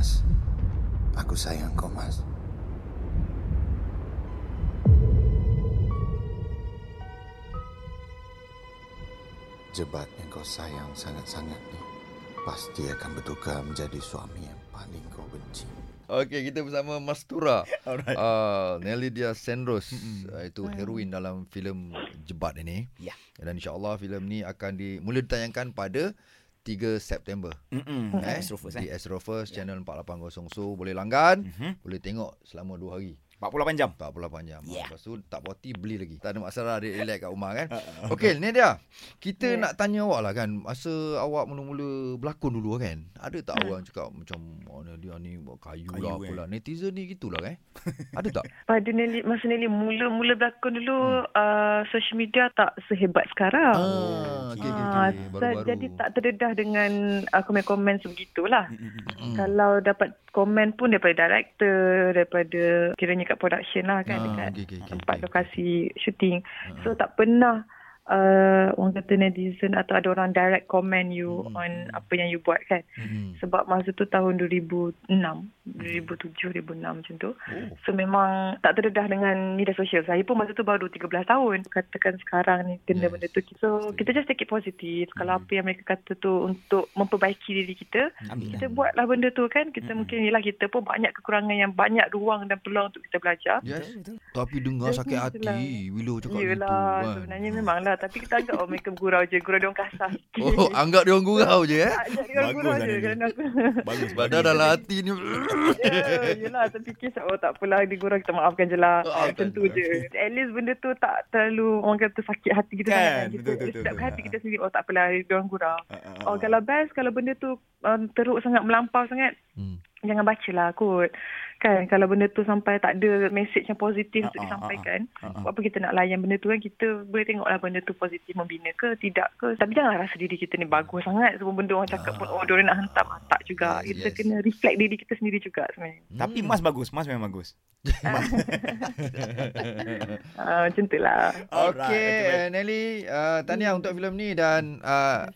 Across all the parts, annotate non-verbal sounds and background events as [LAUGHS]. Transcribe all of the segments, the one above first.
Mas. Aku sayang kau, Mas. Jebat yang kau sayang sangat-sangat ni pasti akan bertukar menjadi suami yang paling kau benci. Okey, kita bersama Mastura. Alright. Uh, Nelly Dia Sandros uh, itu heroin dalam filem Jebat ini. Ya. Dan insya-Allah filem ni akan di mula ditayangkan pada 3 September. Mm-mm. Eh, Astro First, di eh. Astro First channel 480 so boleh langgan, Mhm. boleh tengok selama 2 hari. 48 jam. 48 jam. Ya. Lepas tu tak puas hati beli lagi. Tak ada masalah dia relax kat rumah kan. Uh, Okey, ni dia. Kita Ya. nak tanya awak lah kan. Masa awak mula-mula berlakon dulu kan. Ada tak Hmm. orang cakap macam mana dia ni buat kayu, Kayu, lah eh. apalah. Netizen ni gitulah kan. Ada tak? [LAUGHS] Pada Nelly, masa Nelly mula-mula berlakon dulu, uh, social media tak sehebat sekarang. Ah, okey okey Ah, okey. so- Baru-baru. jadi tak terdedah dengan uh, komen-komen sebegitulah. Mm-mm. Mm. Kalau dapat komen pun daripada director, daripada kiranya kat production lah kan, Ah, dekat okey, okey, tempat okey. lokasi syuting. Ah. So tak pernah uh, orang kata netizen atau ada orang direct comment you Hmm, on hmm. apa yang you buat kan. Mm. Sebab masa tu tahun 2006, 2007, 2006 macam tu. Oh. So memang tak terdedah dengan media sosial. Saya pun masa tu baru 13 tahun. Katakan sekarang ni kena Yes. benda tu. So kita just take it positif. Kalau Hmm. apa yang mereka kata tu untuk memperbaiki diri kita, Ambil kita lah. buatlah benda tu kan. Kita Hmm. mungkin yelah kita pun banyak kekurangan yang banyak ruang dan peluang untuk kita belajar. Yes. Betul. Tapi dengar Jadi sakit hati bila cakap gitu Yelah, kan. sebenarnya memanglah. Tapi kita anggap oh mereka gurau je. Gurau dia orang kasar sikit. Oh, anggap dia orang gurau je eh. Tak, dia gurau lah je. Kerana aku... Bagus. Padahal dalam hati ni Ya, yelah tapi kisah oh tak apalah dia gurau kita maafkan je lah. Ah, Macam tu betul. je. At least benda tu tak terlalu orang kata sakit hati kita Kan, sangat. kan. Kita betul, betul, sedap betul. hati kita sendiri oh tak apalah dia orang gurau. Ah, Oh kalau best kalau benda tu um, teruk sangat melampau sangat Hmm. jangan bacalah kot. Kan kalau benda tu sampai tak ada message yang positif untuk ah, disampaikan. ah, ah. Buat apa kita nak layan benda tu kan kita boleh tengoklah benda tu positif membina ke tidak ke. Tapi jangan rasa diri kita ni bagus sangat semua benda orang cakap pun oh dia orang nak hentam Ah, tak juga. Kita yes. kena reflect diri kita sendiri juga sebenarnya. Tapi Hmm. Mas bagus. Mas memang bagus. [LAUGHS] Ah, macam tu lah. Uh, Nelly, uh, tahniah untuk filem ni dan uh,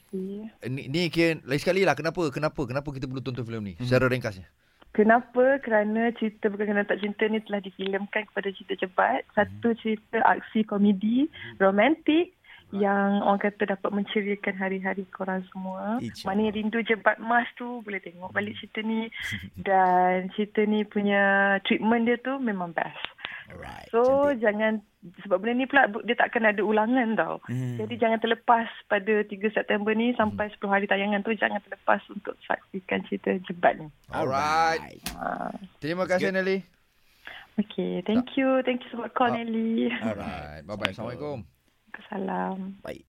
ni, ni kira lain sekali lah kenapa kenapa kenapa kita perlu tonton filem ni secara ringkasnya. Kenapa? Kerana cerita Bukan Kerana Tak Cinta ni telah difilmkan kepada cerita cepat. Satu cerita aksi komedi, romantik yang orang kata dapat menceriakan hari-hari korang semua. Mana rindu jebat mas tu boleh tengok balik cerita ni. [LAUGHS] Dan cerita ni punya treatment dia tu memang best. Alright. So cantik. jangan sebab benda ni pula dia takkan ada ulangan tau. Hmm. Jadi jangan terlepas pada 3 September ni sampai 10 hari tayangan tu jangan terlepas untuk saksikan cerita jebat ni. Alright. Ah. Terima kasih Nelly. Okay, thank you. Thank you sebab call Ah. Nelly. Alright. Bye bye. Assalamualaikum. Salam. Baik.